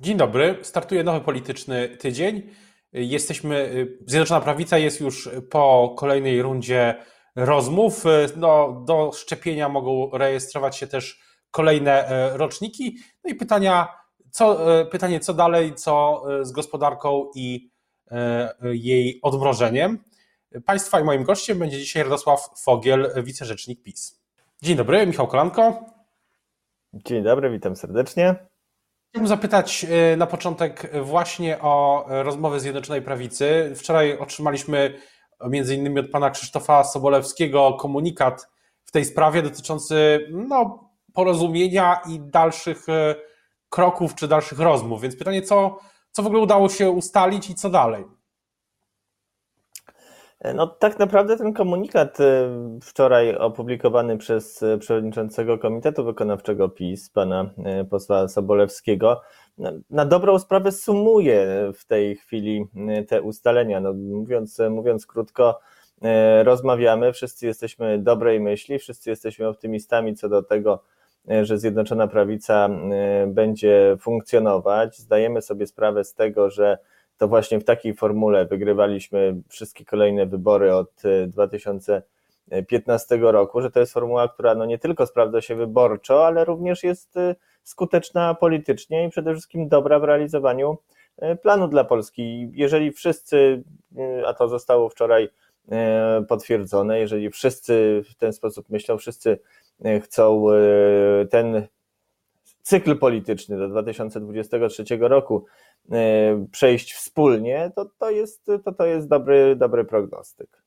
Dzień dobry. Startuje nowy polityczny tydzień. Jesteśmy, Zjednoczona Prawica jest już po kolejnej rundzie rozmów. No, do szczepienia mogą rejestrować się też kolejne e, roczniki. No i pytania, co, pytanie, co dalej, co z gospodarką i jej odmrożeniem. Państwa i moim gościem będzie dzisiaj Radosław Fogiel, wicerzecznik PiS. Dzień dobry, Michał Kolanko. Dzień dobry, witam serdecznie. Chciałbym zapytać na początek właśnie o rozmowy Zjednoczonej Prawicy. Wczoraj otrzymaliśmy między innymi od pana Krzysztofa Sobolewskiego komunikat w tej sprawie dotyczący no, porozumienia i dalszych e, kroków czy dalszych rozmów. Więc pytanie, co, co w ogóle udało się ustalić i co dalej? No tak naprawdę ten komunikat e, wczoraj opublikowany przez e, przewodniczącego Komitetu Wykonawczego PiS, pana posła Sobolewskiego, na dobrą sprawę sumuje w tej chwili te ustalenia. No, mówiąc, mówiąc krótko, rozmawiamy, wszyscy jesteśmy dobrej myśli, wszyscy jesteśmy optymistami co do tego, że Zjednoczona Prawica będzie funkcjonować. Zdajemy sobie sprawę z tego, że to właśnie w takiej formule wygrywaliśmy wszystkie kolejne wybory od 2015 e, roku, że to jest formuła, która no nie tylko sprawdza się wyborczo, ale również jest skuteczna politycznie i przede wszystkim dobra w realizowaniu planu dla Polski. Jeżeli wszyscy, a to zostało wczoraj potwierdzone, jeżeli wszyscy w ten sposób myślą, wszyscy chcą e, ten cykl polityczny do 2023 roku e, przejść wspólnie, to to jest, to to jest dobry, dobry prognostyk.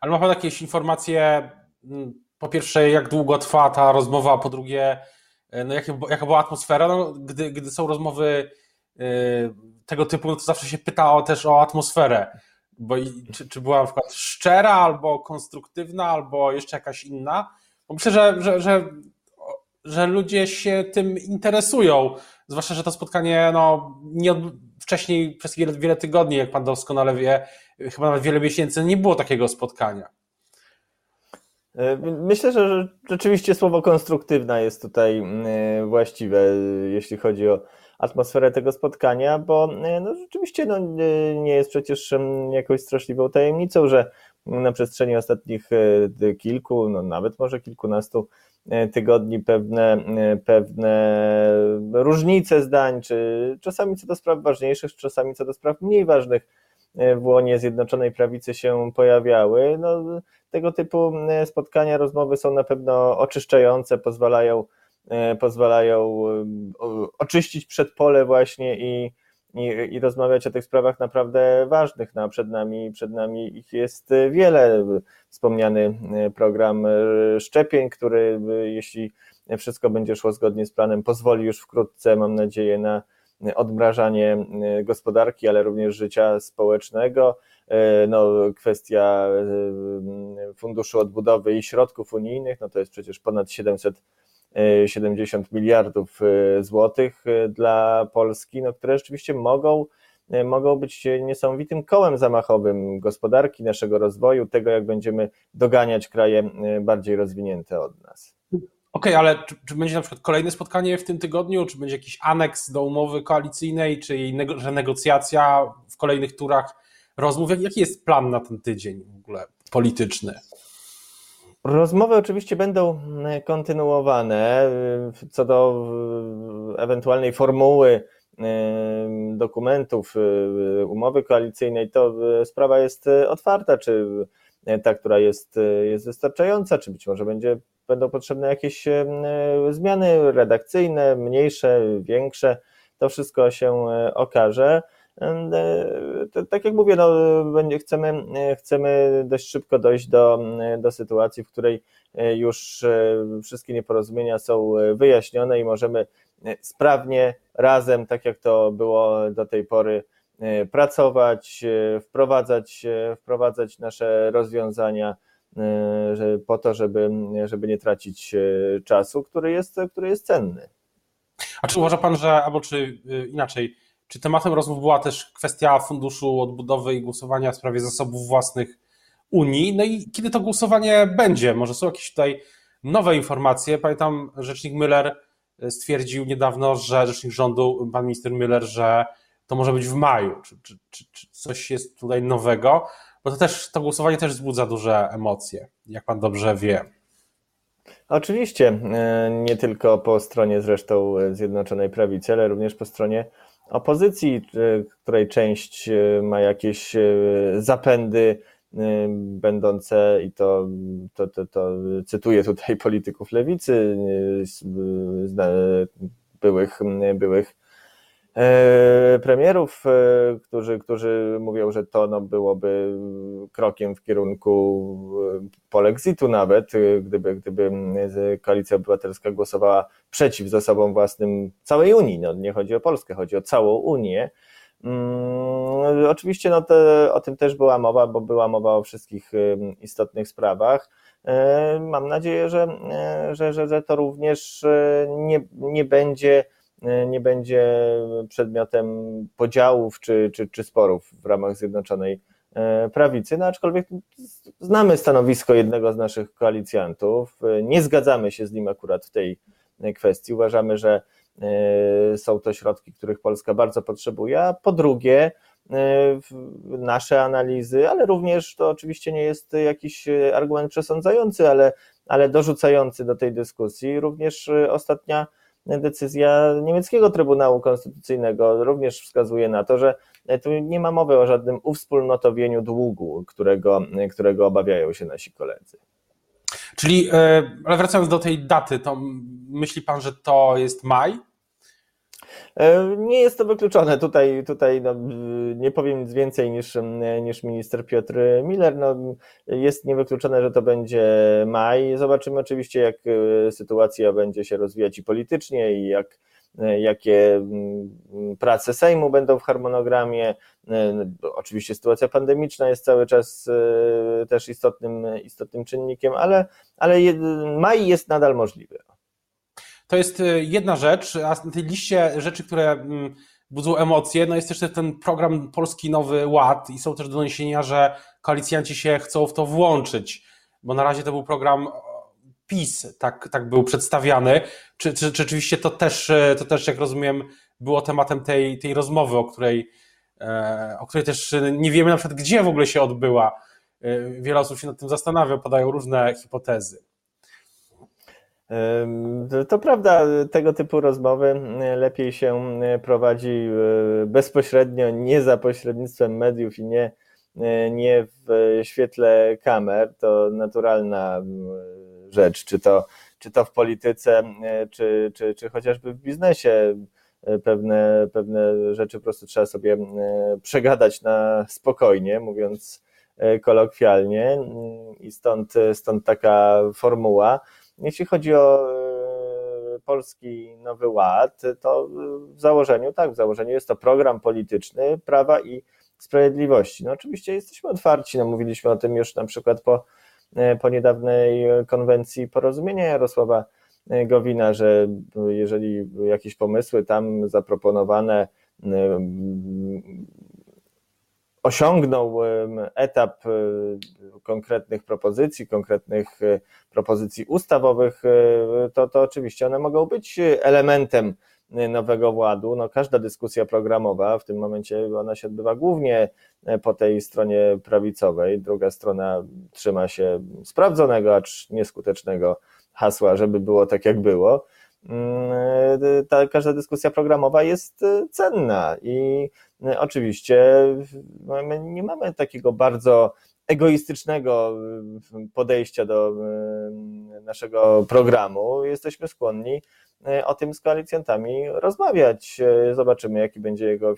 Ale ma Pan jakieś informacje, mm, po pierwsze, jak długo trwa ta rozmowa, po drugie, e, no jak, jaka była atmosfera? No, gdy, gdy są rozmowy tego typu, no to zawsze się pyta o, też o atmosferę. Bo czy, czy była na przykład szczera, albo konstruktywna, albo jeszcze jakaś inna? Bo myślę, że, że, że, że ludzie się tym interesują. Zwłaszcza, że to spotkanie no, nie od, wcześniej przez wiele, wiele tygodni, jak pan doskonale wie, chyba nawet wiele miesięcy nie było takiego spotkania. E, myślę, że rzeczywiście słowo konstruktywna jest tutaj e, właściwe, jeśli chodzi o atmosferę tego spotkania, bo e, no, rzeczywiście no, nie jest przecież jakąś straszliwą tajemnicą, że na przestrzeni ostatnich kilku, no nawet może kilkunastu tygodni pewne, e, pewne różnice zdań, czy czasami co do spraw ważniejszych, czasami co do spraw mniej ważnych w łonie Zjednoczonej Prawicy się pojawiały. No, tego typu spotkania, rozmowy są na pewno oczyszczające, pozwalają, pozwalają oczyścić przedpole właśnie i i, i rozmawiać o tych sprawach naprawdę ważnych. No, przed, nami, przed nami ich jest wiele. Wspomniany e, program e, szczepień, który e, jeśli wszystko będzie szło zgodnie z planem, pozwoli już wkrótce, mam nadzieję, na odmrażanie gospodarki, ale również życia społecznego. No, kwestia funduszu odbudowy i środków unijnych, no to jest przecież ponad 700 70 miliardów e, złotych e, dla Polski, no, które rzeczywiście mogą, e, mogą być niesamowitym kołem zamachowym gospodarki, naszego rozwoju, tego jak będziemy doganiać kraje bardziej rozwinięte od nas. Okej, okay, ale czy, czy, będzie na przykład kolejne spotkanie w tym tygodniu, czy będzie jakiś aneks do umowy koalicyjnej, czy jej że negocjacja w kolejnych turach rozmów? Jaki jest plan na ten tydzień w ogóle polityczny? Rozmowy oczywiście będą e, kontynuowane. E, co do e, ewentualnej formuły dokumentów umowy koalicyjnej, to sprawa jest otwarta, czy ta, która jest, jest wystarczająca, czy być może będzie, będą potrzebne jakieś zmiany redakcyjne, mniejsze, większe. To wszystko się okaże. E, tak jak mówię, no, chcemy, chcemy dość szybko dojść do, do sytuacji, w której e, już e, wszystkie nieporozumienia są wyjaśnione i możemy sprawnie razem, tak jak to było do tej pory, pracować, wprowadzać, wprowadzać nasze rozwiązania po to, żeby, żeby nie tracić czasu, który jest, który jest cenny. A czy uważa Pan, że, albo czy inaczej, czy tematem rozmów była też kwestia funduszu odbudowy i głosowania w sprawie zasobów własnych Unii? No i kiedy to głosowanie będzie? Może są jakieś tutaj nowe informacje? Pamiętam, rzecznik Müller stwierdził niedawno, że rzecznik rządu, pan minister Müller, że to może być w maju. Czy, czy, czy, czy coś jest tutaj nowego? Bo to też to głosowanie też wzbudza duże emocje, jak pan dobrze wie. Oczywiście, e, nie tylko po stronie zresztą Zjednoczonej Prawicy, ale również po stronie opozycji, e, której część e, ma jakieś zapędy będące, i to, to, to, to cytuję tutaj polityków lewicy, byłych, byłych E, premierów, e, którzy, którzy mówią, że to no, byłoby krokiem w kierunku e, polexitu nawet, gdyby, gdyby Koalicja Obywatelska głosowała przeciw zasobom własnym całej Unii. No, nie chodzi o Polskę, chodzi o całą Unię. Hmm, oczywiście no, te, o tym też była mowa, bo była mowa o wszystkich istotnych sprawach. Mam nadzieję, że, że, że, to również nie, nie będzie E, nie będzie przedmiotem podziałów czy, czy, czy sporów w ramach Zjednoczonej e, Prawicy, no aczkolwiek znamy stanowisko jednego z naszych koalicjantów, e, nie zgadzamy się z nim akurat w tej kwestii, uważamy, że są to środki, których Polska bardzo potrzebuje, a po drugie nasze analizy, ale również to oczywiście nie jest jakiś argument przesądzający, ale, ale dorzucający do tej dyskusji, również ostatnia decyzja niemieckiego Trybunału Konstytucyjnego również wskazuje na to, że tu nie ma mowy o żadnym uwspólnotowieniu długu, którego, którego obawiają się nasi koledzy. Czyli, e, ale wracając do tej daty, to myśli pan, że to jest maj? E, nie jest to wykluczone. Tutaj, tutaj no, nie powiem nic więcej niż, niż minister Piotr Miller. No, jest niewykluczone, że to będzie maj. Zobaczymy oczywiście, jak e, sytuacja będzie się rozwijać i politycznie, i jak, e, jakie prace Sejmu będą w harmonogramie. Oczywiście sytuacja pandemiczna jest cały czas też istotnym, istotnym czynnikiem, ale, ale maj jest nadal możliwy. To jest y, jedna rzecz, a na tej liście rzeczy, które mm, budzą emocje, no jest też ten program Polski Nowy Ład i są też doniesienia, że koalicjanci się chcą w to włączyć, bo na razie to był program PiS, tak, tak był przedstawiany. Czy, czy, czy rzeczywiście to też, y, to też, jak rozumiem, było tematem tej, tej rozmowy, o której, e, o której też nie wiemy na przykład, gdzie w ogóle się odbyła. Wiele osób się nad tym zastanawia, podają różne hipotezy. To prawda, tego typu rozmowy lepiej się prowadzi e, bezpośrednio, nie za pośrednictwem mediów i nie, e, nie w świetle kamer. To naturalna rzecz, czy to, czy to w polityce, e, czy, czy, czy chociażby w biznesie. Pewne, pewne rzeczy po prostu trzeba sobie przegadać na spokojnie, mówiąc kolokwialnie, i stąd, stąd taka formuła. Jeśli chodzi o e, Polski Nowy Ład, to w założeniu, tak, w założeniu jest to program polityczny prawa i sprawiedliwości. No oczywiście jesteśmy otwarci, no mówiliśmy o tym już na przykład po, e, po niedawnej konwencji porozumienia Jarosława e, Gowina, że jeżeli jakieś pomysły tam zaproponowane osiągnął etap e, konkretnych propozycji, konkretnych e, propozycji ustawowych, e, to, to oczywiście one mogą być elementem nowego władu. No, każda dyskusja programowa w tym momencie ona się odbywa głównie po tej stronie prawicowej. Druga strona trzyma się sprawdzonego, acz nieskutecznego hasła, żeby było tak, jak było. Mm, ta, każda dyskusja programowa jest cenna i E, oczywiście my nie mamy takiego bardzo egoistycznego podejścia do naszego programu. Jesteśmy skłonni o tym z koalicjantami rozmawiać. Zobaczymy, jaki będzie jego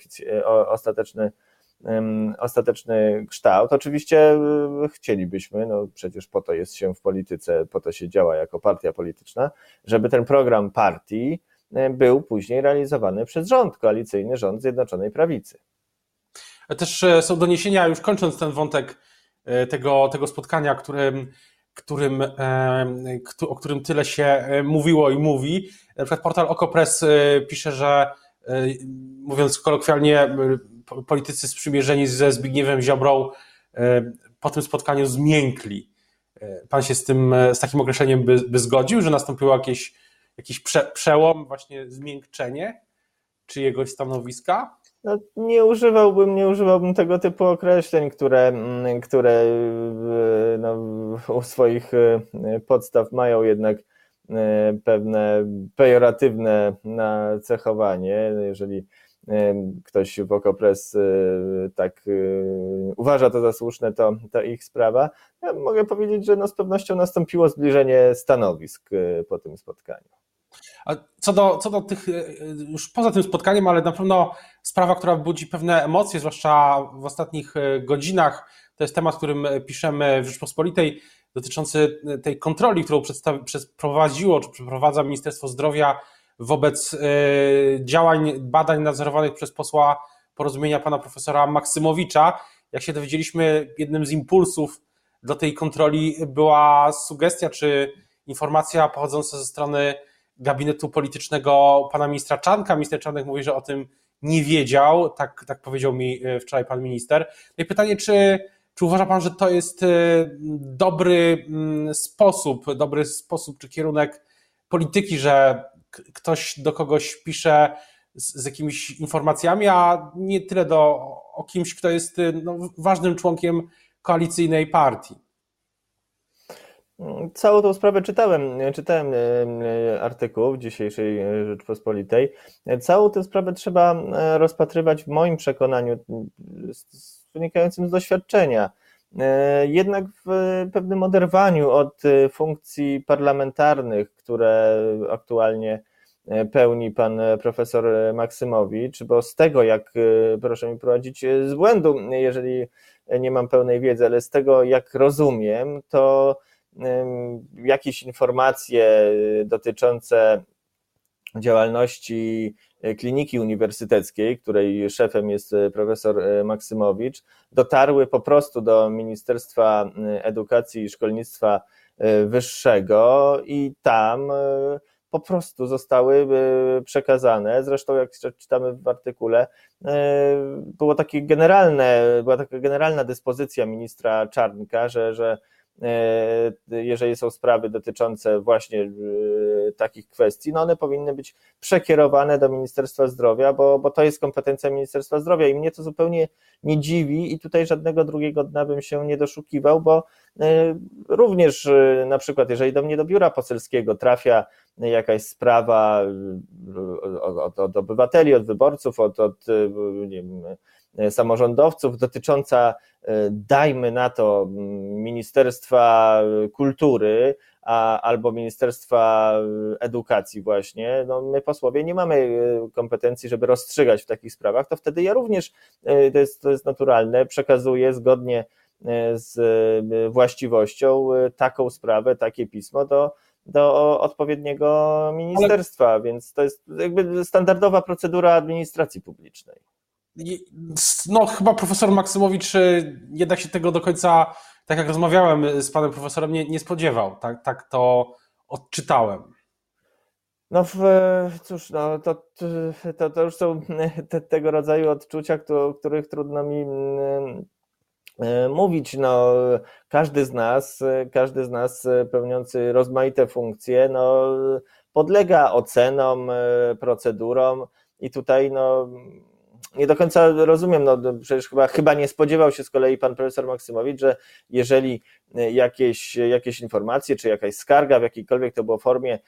ostateczny, ostateczny kształt. Oczywiście chcielibyśmy, no przecież po to jest się w polityce, po to się działa jako partia polityczna, żeby ten program partii E, był później realizowany przez rząd, koalicyjny rząd Zjednoczonej Prawicy. Też e, są doniesienia, już kończąc ten wątek e, tego, tego spotkania, którym, którym, o którym tyle się mówiło i mówi. Na przykład portal Okopres pisze, że mówiąc kolokwialnie, politycy sprzymierzeni ze Zbigniewem Ziobrą po tym spotkaniu zmiękli. Pan się z tym, z takim określeniem by, by zgodził, że nastąpiło jakieś jakiś prze, przełom, właśnie zmiękczenie czyjegoś stanowiska? No, nie używałbym, nie używałbym tego typu określeń, które, które no, u swoich podstaw mają jednak pewne pejoratywne nacechowanie. Jeżeli ktoś w Okopres y, tak y, uważa to za słuszne, to, to ich sprawa. Ja mogę powiedzieć, że no z pewnością nastąpiło zbliżenie stanowisk y, po tym spotkaniu. A co do, co do tych, już poza tym spotkaniem, ale na pewno sprawa, która budzi pewne emocje, zwłaszcza w ostatnich godzinach, to jest temat, którym piszemy w Rzeczpospolitej, dotyczący tej kontroli, którą przeprowadziło, czy przeprowadza Ministerstwo Zdrowia wobec e, działań, badań nadzorowanych przez posła porozumienia pana profesora Maksymowicza. Jak się dowiedzieliśmy, jednym z impulsów do tej kontroli była sugestia czy informacja pochodząca ze strony gabinetu politycznego pana ministra Czanka. Minister Czanek mówi, że o tym nie wiedział, tak, tak powiedział mi e, wczoraj pan minister. No i pytanie, czy, czy uważa pan, że to jest e, dobry mm, sposób, dobry sposób czy kierunek polityki, że ktoś do kogoś pisze z, z jakimiś informacjami, a nie tyle do, o kimś, kto jest y, no, ważnym członkiem koalicyjnej partii. Całą tą sprawę czytałem, czytałem y, y, artykuł w dzisiejszej Rzeczpospolitej. Całą tę sprawę trzeba rozpatrywać w moim przekonaniu, wynikającym z doświadczenia. Jednak w pewnym oderwaniu od funkcji parlamentarnych, które aktualnie e, pełni pan profesor Maksymowicz, bo z tego, jak e, proszę mi prowadzić z błędu, jeżeli nie mam pełnej wiedzy, ale z tego, jak rozumiem, to jakieś informacje dotyczące działalności kliniki uniwersyteckiej, której szefem jest profesor Maksymowicz, dotarły po prostu do Ministerstwa Edukacji i Szkolnictwa E, wyższego i tam e, po prostu zostały e, przekazane. Zresztą, jak czytamy w artykule, było takie generalne, była taka generalna dyspozycja ministra Czarnka, że, że jeżeli są sprawy dotyczące właśnie takich kwestii, no one powinny być przekierowane do Ministerstwa Zdrowia, bo, bo to jest kompetencja Ministerstwa Zdrowia i mnie to zupełnie nie dziwi i tutaj żadnego drugiego dna bym się nie doszukiwał, bo e, również e, na przykład jeżeli do mnie do biura poselskiego trafia jakaś sprawa e, od, od obywateli, od wyborców, od, od nie wiem, samorządowców dotycząca, dajmy na to, Ministerstwa Kultury, a, albo Ministerstwa Edukacji właśnie, no my posłowie nie mamy e, kompetencji, żeby rozstrzygać w takich sprawach, to wtedy ja również, e, to jest, to jest naturalne, przekazuję zgodnie e, z właściwością taką sprawę, takie pismo do, do odpowiedniego ministerstwa, Ale... więc to jest jakby standardowa procedura administracji publicznej. No, chyba profesor Maksymowicz jednak się tego do końca tak jak rozmawiałem z panem profesorem, nie, nie spodziewał. Tak, tak to odczytałem. No cóż, no, to, to, to już są te, tego rodzaju odczucia, o których trudno mi mm, e, mówić. No, każdy z nas, każdy z nas pełniący rozmaite funkcje, no, podlega ocenom, procedurom i tutaj no, nie do końca rozumiem, no przecież chyba, chyba nie spodziewał się z kolei pan profesor Maksymowicz, że jeżeli jakieś, jakieś informacje, czy jakaś skarga w jakiejkolwiek to było formie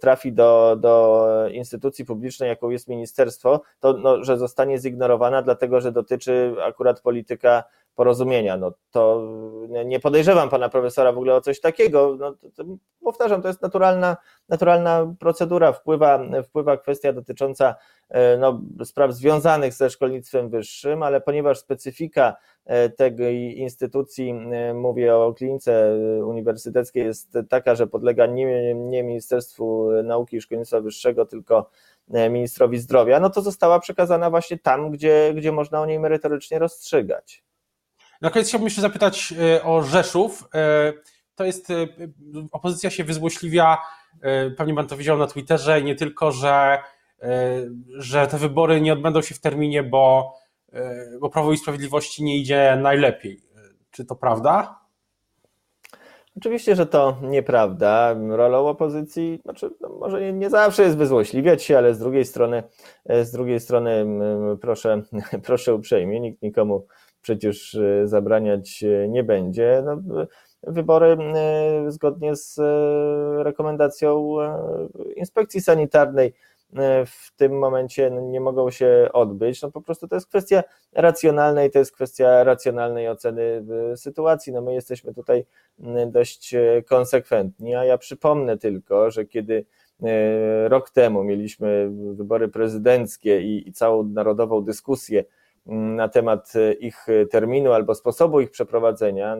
trafi do, do instytucji publicznej, jaką jest ministerstwo, to no, że zostanie zignorowana, dlatego że dotyczy akurat polityka porozumienia. No to nie podejrzewam pana profesora w ogóle o coś takiego. No, to, to, powtarzam, to jest naturalna, naturalna procedura. Wpływa, wpływa kwestia dotycząca e, no, spraw związanych ze szkolnictwem wyższym, ale ponieważ specyfika e, tej instytucji, e, mówię o klinice uniwersyteckiej, jest taka, że podlega nie, nie Ministerstwu Nauki i Szkolnictwa Wyższego, tylko ministrowi zdrowia, no to została przekazana właśnie tam, gdzie, gdzie można o niej merytorycznie rozstrzygać. Na koniec chciałbym jeszcze zapytać e, o Rzeszów. E, to jest, e, opozycja się wyzłośliwia, pewnie pan to widział na Twitterze, nie tylko, że, że te wybory nie odbędą się w terminie, bo, bo Prawo i Sprawiedliwości nie idzie najlepiej. Czy to prawda? Oczywiście, że to nieprawda. Rolą opozycji, znaczy, no może nie, zawsze jest wyzłośliwiać się, ale z drugiej strony, z drugiej strony proszę, proszę uprzejmie, nikt nikomu przecież zabraniać nie będzie. No, wybory zgodnie z rekomendacją inspekcji sanitarnej E, w tym momencie no, nie mogą się odbyć. No po prostu to jest kwestia racjonalnej, to jest kwestia racjonalnej oceny e, sytuacji. No my jesteśmy tutaj dość e, konsekwentni, a ja przypomnę tylko, że kiedy rok temu mieliśmy wybory prezydenckie i, i całą narodową dyskusję na temat ich terminu albo sposobu ich przeprowadzenia,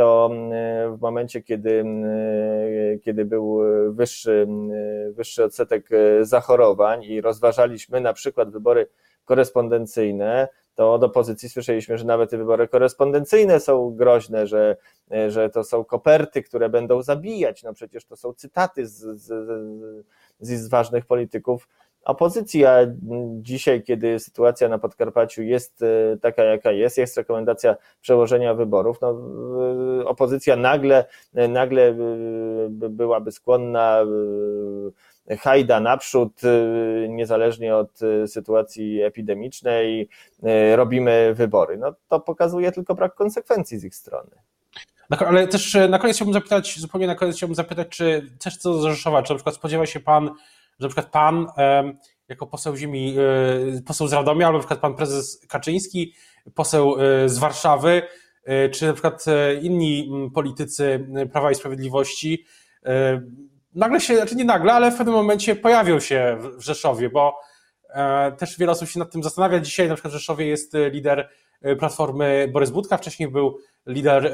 to mm, w momencie, kiedy, mm, kiedy był wyższy, mm, wyższy odsetek e, zachorowań i rozważaliśmy na przykład wybory korespondencyjne, to od opozycji słyszeliśmy, że nawet te wybory korespondencyjne są groźne, że, e, że to są koperty, które będą zabijać. No przecież to są cytaty z, z, z, z ważnych polityków opozycji, a dzisiaj, kiedy sytuacja na Podkarpaciu jest e, taka, jaka jest, jest rekomendacja przełożenia wyborów, no, opozycja nagle, nagle e, byłaby skłonna e, hajda naprzód, niezależnie od sytuacji epidemicznej, robimy wybory. No, to pokazuje tylko brak konsekwencji z ich strony. Ale też na koniec chciałbym zapytać, zupełnie na koniec chciałbym zapytać, czy też co do Rzeszowa, czy na przykład spodziewa się Pan, że na przykład pan jako poseł ziemi, e, poseł z Radomia, albo na przykład pan prezes Kaczyński, poseł e, z Warszawy, e, czy na przykład inni politycy Prawa i Sprawiedliwości nagle się, znaczy nie nagle, ale w pewnym momencie pojawią się w Rzeszowie, bo też wiele osób się nad tym zastanawia. Dzisiaj na przykład w Rzeszowie jest lider Platformy Borys Budka, wcześniej był lider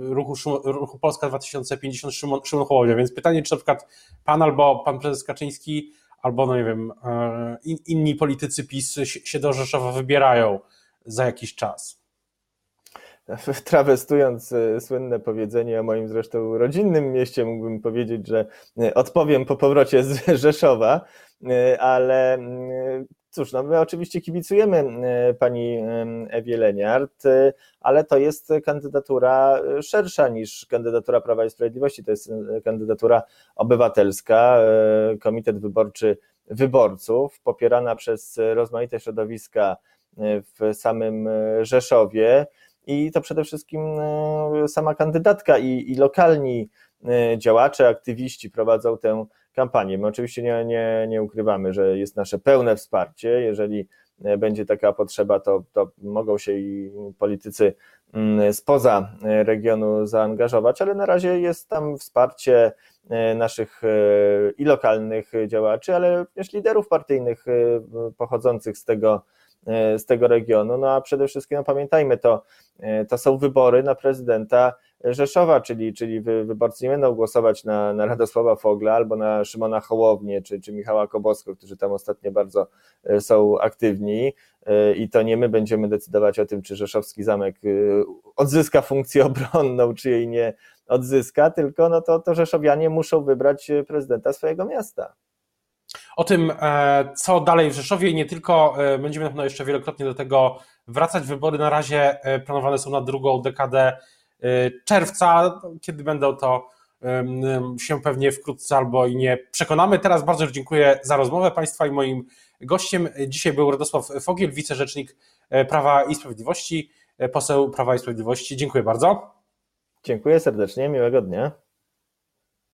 ruchu, ruchu Polska 2050 Szymon, Szymon Hołownia, więc pytanie, czy na przykład pan albo pan prezes Kaczyński, albo no nie wiem, e, inni politycy PiS się do Rzeszowa wybierają za jakiś czas. Trawestując e, słynne powiedzenie o moim zresztą rodzinnym mieście, mógłbym powiedzieć, że e, odpowiem po powrocie z Rzeszowa, ale mm, Cóż, no my oczywiście kibicujemy e, pani Ewie Leniart, e, ale to jest kandydatura szersza niż kandydatura Prawa i Sprawiedliwości. To jest e, kandydatura obywatelska, Komitet Wyborczy Wyborców, popierana przez rozmaite środowiska w samym Rzeszowie. I to przede wszystkim sama kandydatka i, i lokalni działacze, aktywiści prowadzą tę kampanię. My oczywiście nie, nie, nie ukrywamy, że jest nasze pełne wsparcie. Jeżeli e, będzie taka potrzeba, to, to mogą się i politycy mm, spoza e, regionu zaangażować, ale na razie jest tam wsparcie e, naszych i lokalnych działaczy, ale również liderów partyjnych pochodzących z tego, z tego regionu. No a przede wszystkim no pamiętajmy, to, to są wybory na prezydenta Rzeszowa, czyli, czyli wyborcy nie będą głosować na, na Radosława Fogla albo na Szymona Hołownię czy, czy Michała Kobosko, którzy tam ostatnio bardzo e, są aktywni e, i to nie my będziemy decydować o tym, czy Rzeszowski Zamek e, odzyska funkcję obronną, czy jej nie odzyska, tylko no to, to Rzeszowianie muszą wybrać prezydenta swojego miasta. O tym, co dalej w Rzeszowie i nie tylko, będziemy na pewno jeszcze wielokrotnie do tego wracać. Wybory na razie planowane są na drugą dekadę czerwca, kiedy będą to się pewnie wkrótce albo i nie przekonamy. Teraz bardzo dziękuję za rozmowę Państwa i moim gościem dzisiaj był Radosław Fogiel, wicerzecznik e, Prawa i Sprawiedliwości, e, poseł Prawa i Sprawiedliwości. Dziękuję bardzo. Dziękuję serdecznie, miłego dnia.